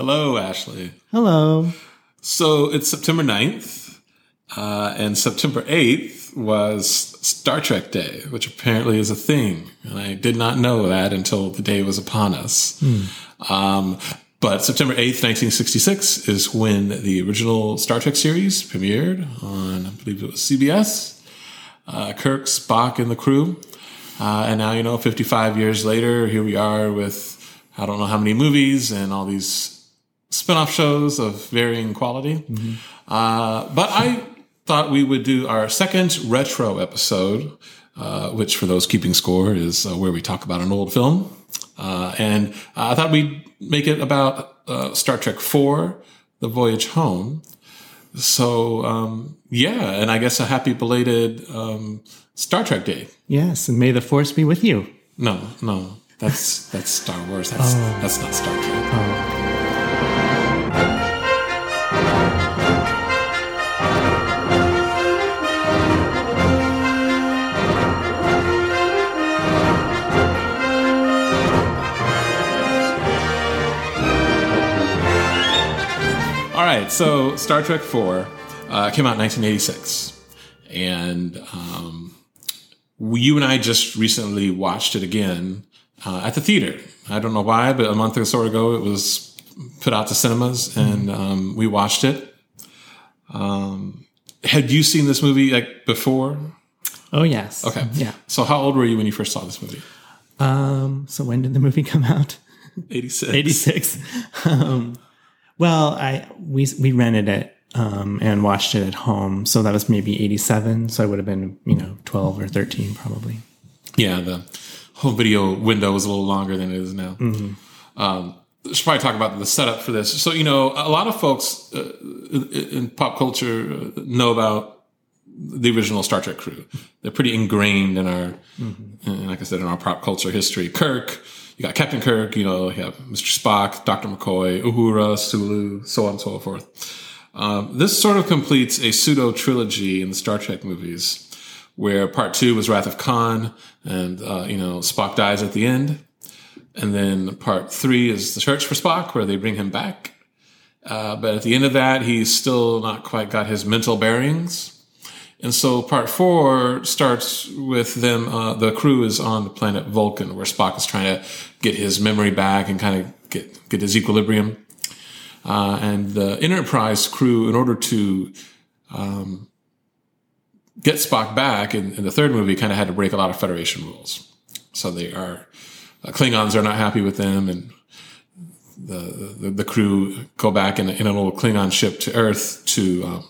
Hello, Ashley. Hello. So it's September 9th, uh, and September 8th was Star Trek Day, which apparently is a thing. And I did not know that until the day was upon us. Um, but September 8th, 1966 is when the original Star Trek series premiered on, I believe it was CBS. Uh, Kirk, Spock, and the crew. Uh, and now, you know, 55 years later, here we are with I don't know how many movies and all these spin-off shows of varying quality. Uh, but I thought we would do our second retro episode, uh, which for those keeping score is uh, where we talk about an old film. Uh, and I thought we'd make it about uh, Star Trek 4, The Voyage Home. So, um, yeah, and I guess a happy belated um, Star Trek Day. Yes, and may the force be with you. No, no, that's that's Star Wars. That's that's not Star Trek. Oh. So Star Trek Four uh, came out in 1986, and um, we, you and I just recently watched it again uh, at the theater. I don't know why, but a month or so ago it was put out to cinemas, and um, we watched it. Um, had you seen this movie like before? Oh yes. Okay. Yeah. So how old were you when you first saw this movie? Um. So when did the movie come out? 86. Eighty six. um. Well, I we we rented it um and watched it at home, so that was maybe eighty seven. So I would have been you know twelve or thirteen probably. Yeah, the whole video window was a little longer than it is now. Um, should probably talk about the setup for this. So, you know, a lot of folks uh, in, pop culture uh, know about the original Star Trek crew. They're pretty ingrained in our, in, like I said, in our pop culture history. Kirk, you got Captain Kirk, you know, you have Mr. Spock, Dr. McCoy, Uhura, Sulu, so on and so forth. Um, this sort of completes a pseudo trilogy in the Star Trek movies where part two was Wrath of Khan and, uh, you know, Spock dies at the end. And then part three is the search for Spock where they bring him back. Uh, but at the end of that, he's still not quite got his mental bearings. And so part four starts with them, uh, the crew is on the planet Vulcan where Spock is trying to get his memory back and kind of get, get his equilibrium. Uh, and the Enterprise crew, in order to um, get Spock back in, in the third movie, kind of had to break a lot of Federation rules. So they are uh, Klingons are not happy with them, and the the, the crew go back in, in a little Klingon ship to Earth to um,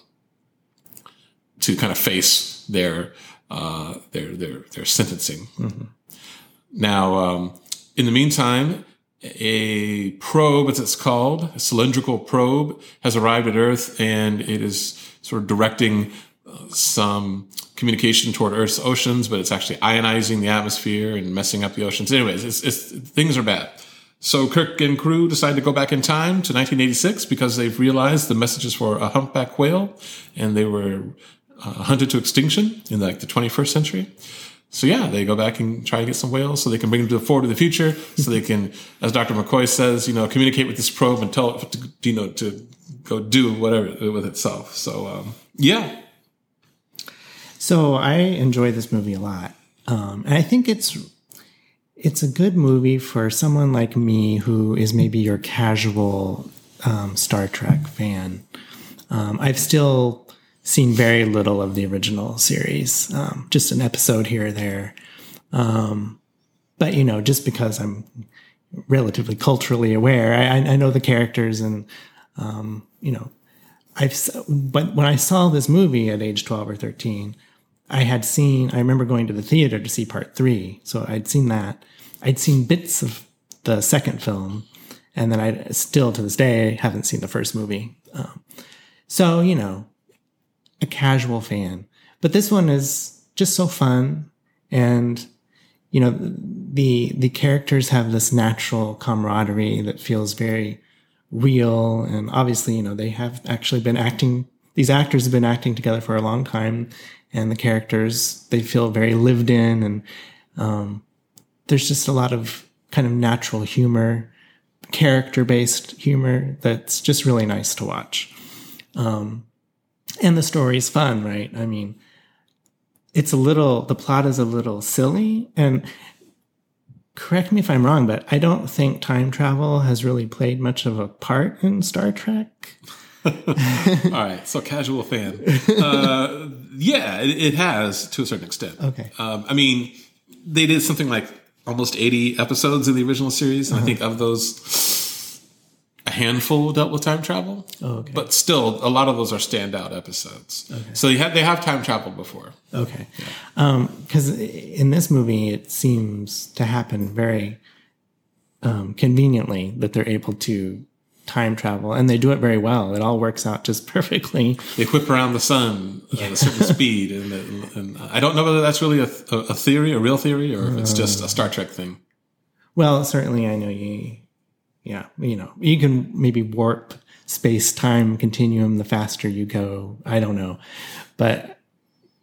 to kind of face their uh, their their their sentencing. Now, um, in the meantime, a probe, as it's called, a cylindrical probe, has arrived at Earth, and it is sort of directing uh, some communication toward Earth's oceans, but it's actually ionizing the atmosphere and messing up the oceans. Anyways, it's, it's things are bad. So Kirk and crew decide to go back in time to 1986 because they've realized the messages for a humpback whale, and they were uh, hunted to extinction in like the 21st century. So yeah, they go back and try to get some whales so they can bring them to the forward of the future, so they can, as Dr. McCoy says, you know, communicate with this probe and tell it to, you know, to go do whatever with itself. So um, yeah, So I enjoy this movie a lot, um, and I think it's it's a good movie for someone like me who is maybe your casual um, Star Trek fan. Um, I've still seen very little of the original series, um, just an episode here or there. Um, but you know, just because I'm relatively culturally aware, I, I know the characters, and um, you know, I've. But when I saw this movie at age twelve or thirteen, I had seen. I remember going to the theater to see part three, so I'd seen that. I'd seen bits of the second film, and then I still to this day haven't seen the first movie. Um, so you know, a casual fan, but this one is just so fun, and you know, the the characters have this natural camaraderie that feels very real, and obviously, you know, they have actually been acting. These actors have been acting together for a long time, and the characters they feel very lived in, and um, there's just a lot of kind of natural humor character based humor that's just really nice to watch. Um, and the story's fun, right? I mean, it's a little, the plot is a little silly. And correct me if I'm wrong, but I don't think time travel has really played much of a part in Star Trek. All right, so casual fan. Uh, yeah, it, it, has to a certain extent. Okay. Um, I mean, they did something like almost 80 episodes in the original series. And uh-huh. I think of those, a handful dealt with time travel. Oh, okay. But still, a lot of those are standout episodes. Okay. So they have, they have time travel before. Okay. Because yeah. um, in this movie, it seems to happen very um, conveniently that they're able to time travel, and they do it very well. It all works out just perfectly. They whip around the sun at a certain speed, and, and, I don't know whether that's really a, a, theory, a real theory, or if it's just a Star Trek thing. Well, certainly, I know you. Yeah, you know, you can maybe warp space time continuum the faster you go. I don't know, but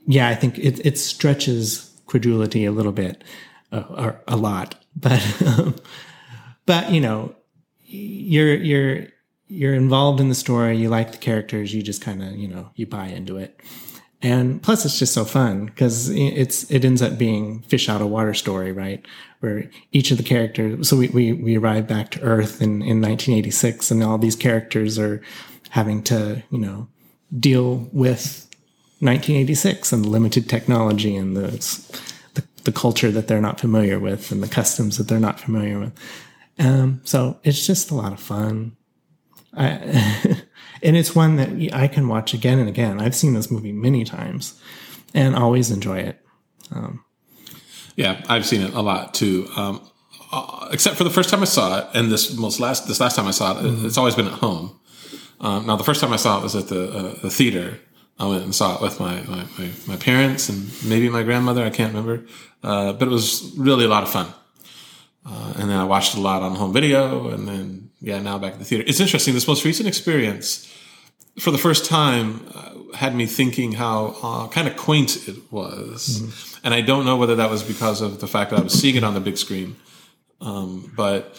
yeah, I think it it stretches credulity a little bit, uh, or a lot, but. Um, but you know you're you're you're involved in the story you like the characters you just kind of you know you buy into it and plus it's just so fun because it's it ends up being fish out of water story right where each of the characters so we we, we arrive back to earth in in 1986 and all these characters are having to you know deal with 1986 and limited technology and the, the the culture that they're not familiar with and the customs that they're not familiar with um, so it's just a lot of fun. I, and it's one that I can watch again and again. I've seen this movie many times and always enjoy it. Um, yeah, I've seen it a lot too. Um, uh, except for the first time I saw it, and this most last this last time I saw it, mm-hmm. it's always been at home. Um, now, the first time I saw it was at the uh, the theater. I went and saw it with my, my, my, my parents and maybe my grandmother. I can't remember, uh, but it was really a lot of fun. Uh, and then I watched a lot on home video, and then yeah, now back at the theater. It's interesting. This most recent experience, for the first time, uh, had me thinking how uh, kind of quaint it was, mm-hmm. and I don't know whether that was because of the fact that I was seeing it on the big screen, um, but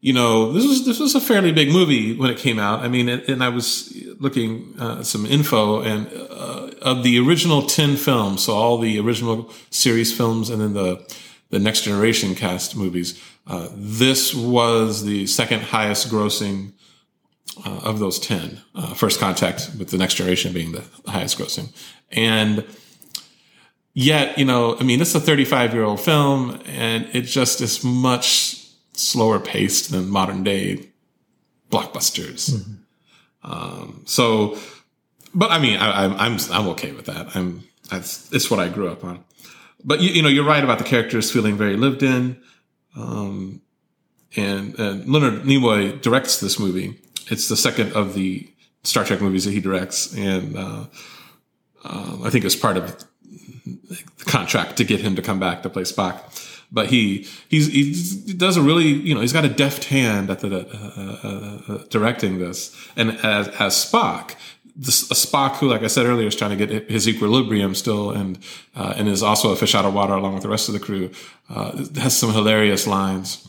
you know, this was this was a fairly big movie when it came out. I mean, and, and I was looking uh, some info and uh, of the original ten films, so all the original series films, and then the the next generation cast movies. Uh, this was the second highest grossing uh, of those 10. Uh, First Contact with the next generation being the highest grossing. And yet, you know, I mean, it's a 35 year old film and it just is much slower paced than modern day blockbusters. Mm-hmm. Um, so, but I mean, I, am I'm, I'm, I'm okay with that. I'm, that's, it's what I grew up on but you, you, know, you're right about the characters feeling very lived in. Um, and, and Leonard Nimoy directs this movie. It's the second of the Star Trek movies that he directs, and uh, uh, I think it's part of the contract to get him to come back to play Spock. But he he does a really you know he's got a deft hand at the uh, uh, uh directing this, and as as Spock, this, a Spock who, like I said earlier, is trying to get his equilibrium still, and uh, and is also a fish out of water along with the rest of the crew. Uh, has some hilarious lines,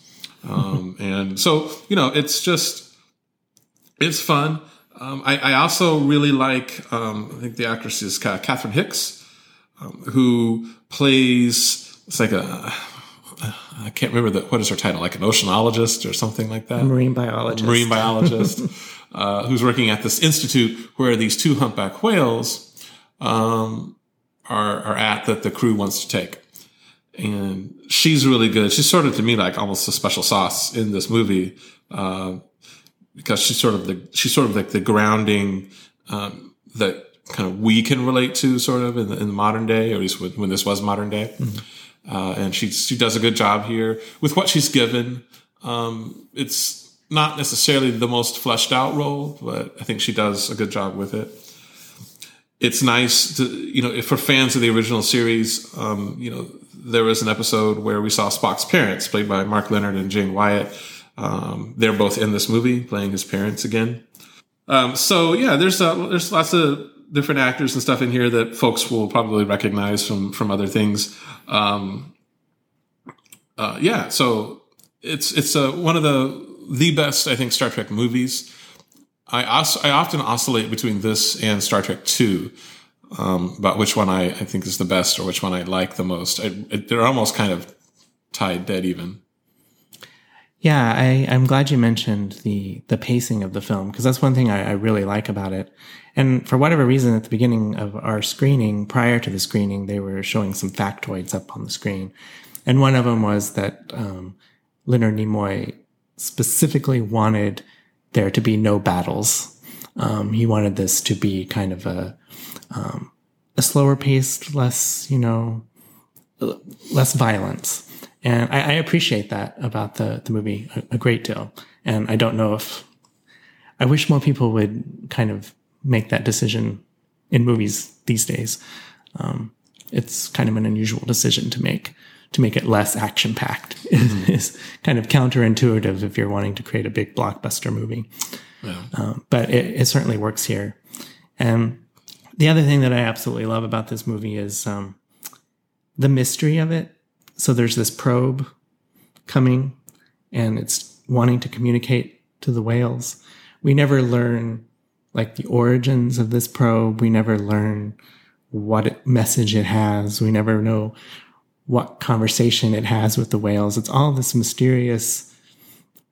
um, and so you know, it's just it's fun. Um, I, I, also really like. Um, I think the actress is Catherine Hicks, um, who plays. It's like a. I can't remember the, what is her title, like an oceanologist or something like that. Marine biologist. Marine biologist. uh, who's working at this institute where these two humpback whales um, are, are at that the crew wants to take. And she's really good. She's sort of to me like almost a special sauce in this movie uh, because she's sort of the she's sort of like the grounding um, that kind of we can relate to sort of in the, in the modern day, or at least when, when this was modern day. Mm-hmm. Uh, and she she does a good job here with what she's given. Um, it's not necessarily the most fleshed out role, but I think she does a good job with it. It's nice to, you know, for fans of the original series, um, you know, there was an episode where we saw Spock's parents, played by Mark Lenard and Jane Wyatt. Um, they're both in this movie, playing his parents again. Um, so yeah, there's uh, there's lots of different actors and stuff in here that folks will probably recognize from from other things. Um, uh, yeah, so it's it's uh, one of the the best, I think, Star Trek movies. I, os- I often oscillate between this and Star Trek 2 um, about which one I, I think is the best or which one I like the most. I, it, they're almost kind of tied dead even. Yeah, I, I'm glad you mentioned the the pacing of the film because that's one thing I, I really like about it. And for whatever reason, at the beginning of our screening, prior to the screening, they were showing some factoids up on the screen, and one of them was that um, Leonard Nimoy specifically wanted there to be no battles. Um, he wanted this to be kind of a um, a slower paced, less you know, less violence. And I, I appreciate that about the, the movie a, a, great deal. And I don't know if I wish more people would kind of make that decision in movies these days. Um, it's kind of an unusual decision to make to make it less action packed mm-hmm. is kind of counterintuitive if you're wanting to create a big blockbuster movie. Yeah. Um, but it, it, certainly works here. And the other thing that I absolutely love about this movie is um, the mystery of it so there's this probe coming and it's wanting to communicate to the whales. We never learn like the origins of this probe. We never learn what message it has. We never know what conversation it has with the whales. It's all this mysterious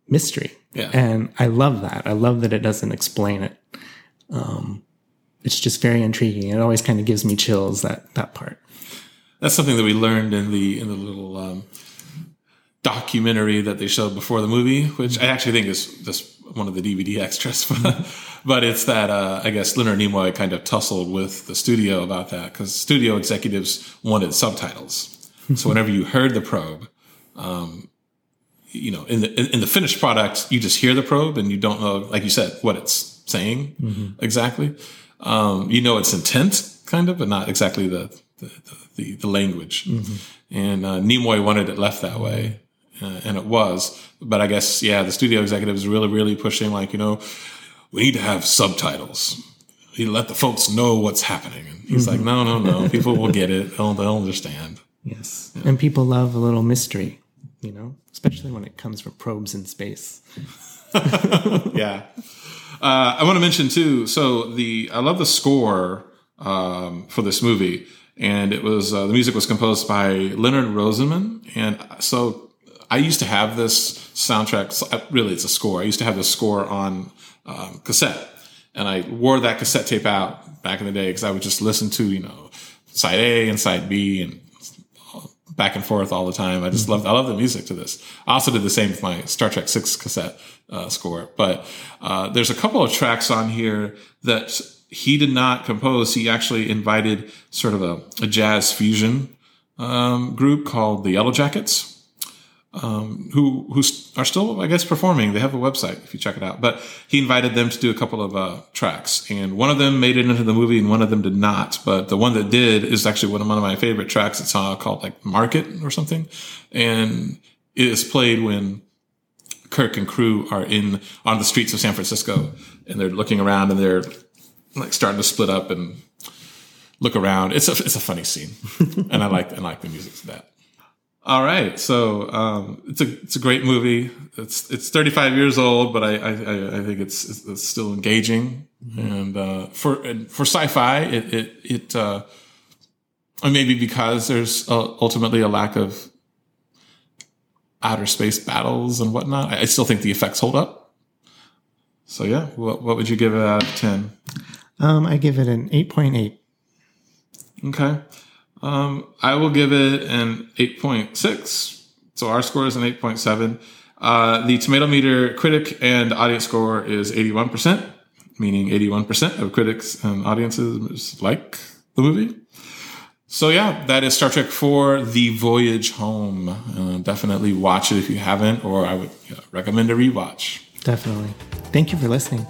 mystery. Yeah. And I love that. I love that it doesn't explain it. Um, it's just very intriguing. It always kind of gives me chills that that part that's something that we learned in the in the little um, documentary that they showed before the movie, which I actually think is just one of the DVD extras. but it's that uh, I guess Leonard Nimoy kind of tussled with the studio about that because studio executives wanted subtitles. So whenever you heard the probe, um, you know, in the in the finished product, you just hear the probe and you don't know, like you said, what it's saying mm-hmm. exactly. Um, you know its intent, kind of, but not exactly the the, the, the language. Mm-hmm. And uh, Nimoy wanted it left that way, uh, and it was. But I guess yeah, the studio executives really really pushing like you know we need to have subtitles. He let the folks know what's happening, and he's mm-hmm. like, no no no, people will get it. They'll they'll understand. Yes, yeah. and people love a little mystery, you know, especially when it comes from probes in space. yeah. Uh, I want to mention too. So the I love the score um, for this movie and it was uh, the music was composed by Leonard Rosenman, and so I used to have this soundtrack. Uh, really, it's a score. I used to have this score on um, cassette, and I wore that cassette tape out back in the day because I would just listen to you know side A and side B and back and forth all the time. I just mm-hmm. loved I love the music to this. I also did the same with my Star Trek Six cassette uh, score, but uh, there's a couple of tracks on here that he did not compose. He actually invited sort of a, a jazz fusion um, group called the Yellowjackets, um, who who are still, I guess, performing. They have a website if you check it out. But he invited them to do a couple of uh, tracks, and one of them made it into the movie, and one of them did not. But the one that did is actually one of, one of my favorite tracks. It's uh, called like Market or something, and it is played when Kirk and crew are in on the streets of San Francisco, and they're looking around and they're like starting to split up and look around. It's a it's a funny scene, and I like I like the music to that. All right, so um, it's a it's a great movie. It's it's 35 years old, but I I, I think it's it's still engaging, mm-hmm. and uh, for and for sci-fi, it it it uh, maybe because there's uh, ultimately a lack of outer space battles and whatnot. I, I still think the effects hold up. So yeah, what what would you give it out of 10? Um, I give it an 8.8. Okay. Um, I will give it an 8.6. So our score is an 8.7. Uh, the tomato meter critic and audience score is 81%, meaning 81% of critics and audiences like the movie. So yeah, that is Star Trek 4 The Voyage Home. Uh, definitely watch it if you haven't, or I would recommend a rewatch. Definitely. Thank you for listening.